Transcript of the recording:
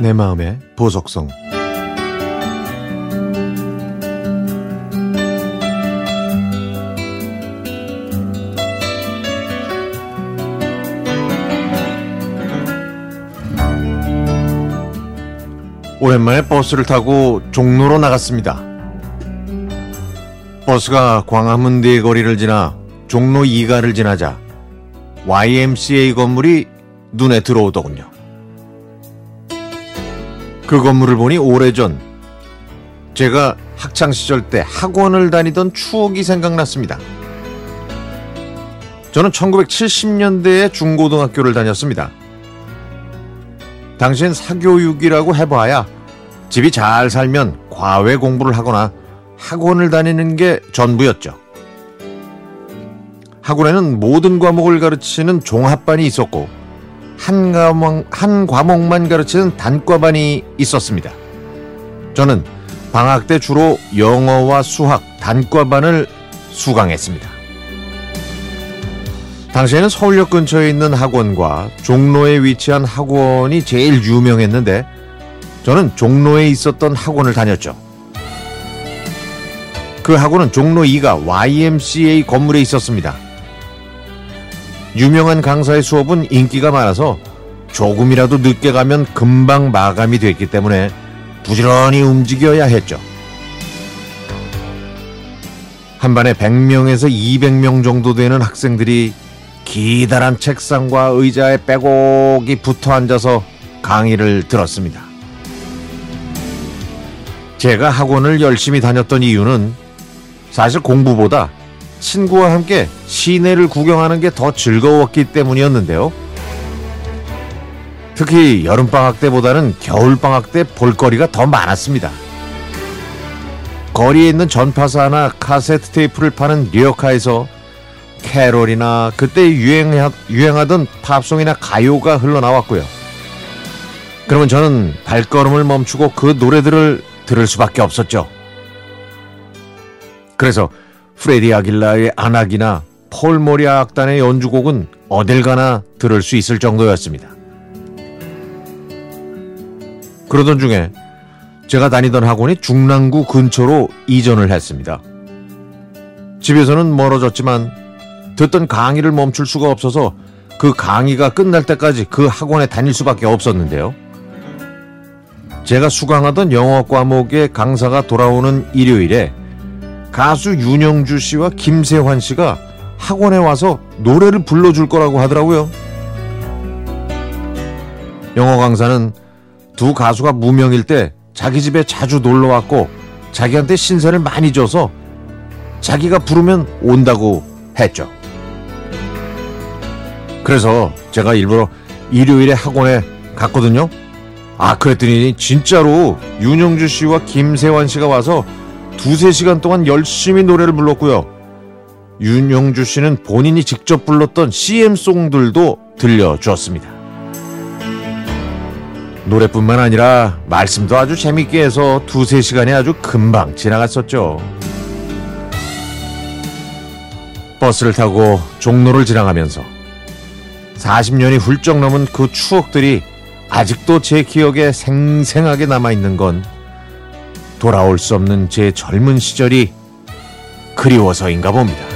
내 마음의 보석성 오랜만에 버스를 타고 종로로 나갔습니다. 버스가 광화문대 거리를 지나 종로 2가를 지나자 YMCA 건물이 눈에 들어오더군요. 그 건물을 보니 오래전 제가 학창 시절 때 학원을 다니던 추억이 생각났습니다. 저는 1970년대에 중고등학교를 다녔습니다. 당시엔 사교육이라고 해봐야 집이 잘 살면 과외 공부를 하거나 학원을 다니는 게 전부였죠. 학원에는 모든 과목을 가르치는 종합반이 있었고 한 과목, 한 과목만 가르치는 단과반이 있었습니다. 저는 방학 때 주로 영어와 수학 단과반을 수강했습니다. 당시에는 서울역 근처에 있는 학원과 종로에 위치한 학원이 제일 유명했는데 저는 종로에 있었던 학원을 다녔죠. 그 학원은 종로 2가 YMCA 건물에 있었습니다. 유명한 강사의 수업은 인기가 많아서 조금이라도 늦게 가면 금방 마감이 됐기 때문에 부지런히 움직여야 했죠. 한 반에 100명에서 200명 정도 되는 학생들이 기다란 책상과 의자에 빼곡히 붙어 앉아서 강의를 들었습니다. 제가 학원을 열심히 다녔던 이유는 사실 공부보다 친구와 함께 시내를 구경하는 게 더 즐거웠기 때문이었는데요. 특히 여름방학 때보다는 겨울방학 때 볼거리가 더 많았습니다. 거리에 있는 전파사나 카세트 테이프를 파는 리어카에서 캐롤이나 그때 유행하, 유행하던 팝송이나 가요가 흘러나왔고요. 그러면 저는 발걸음을 멈추고 그 노래들을 들을 수밖에 없었죠. 그래서 프레디 아길라의 안악이나 폴 모리아 악단의 연주곡은 어딜 가나 들을 수 있을 정도였습니다. 그러던 중에 제가 다니던 학원이 중랑구 근처로 이전을 했습니다. 집에서는 멀어졌지만 듣던 강의를 멈출 수가 없어서 그 강의가 끝날 때까지 그 학원에 다닐 수밖에 없었는데요. 제가 수강하던 영어 과목의 강사가 돌아오는 일요일에 가수 윤영주 씨와 김세환 씨가 학원에 와서 노래를 불러줄 거라고 하더라고요. 영어 강사는 두 가수가 무명일 때 자기 집에 자주 놀러 왔고 자기한테 신세를 많이 줘서 자기가 부르면 온다고 했죠. 그래서 제가 일부러 일요일에 학원에 갔거든요. 아, 그랬더니 진짜로 윤영주 씨와 김세환 씨가 와서 두세 시간 동안 열심히 노래를 불렀고요. 윤영주 씨는 본인이 직접 불렀던 CM송들도 들려주었습니다. 노래뿐만 아니라 말씀도 아주 재밌게 해서 두세 시간이 아주 금방 지나갔었죠. 버스를 타고 종로를 지나가면서 40년이 훌쩍 넘은 그 추억들이 아직도 제 기억에 생생하게 남아있는 건 돌아올 수 없는 제 젊은 시절이 그리워서인가 봅니다.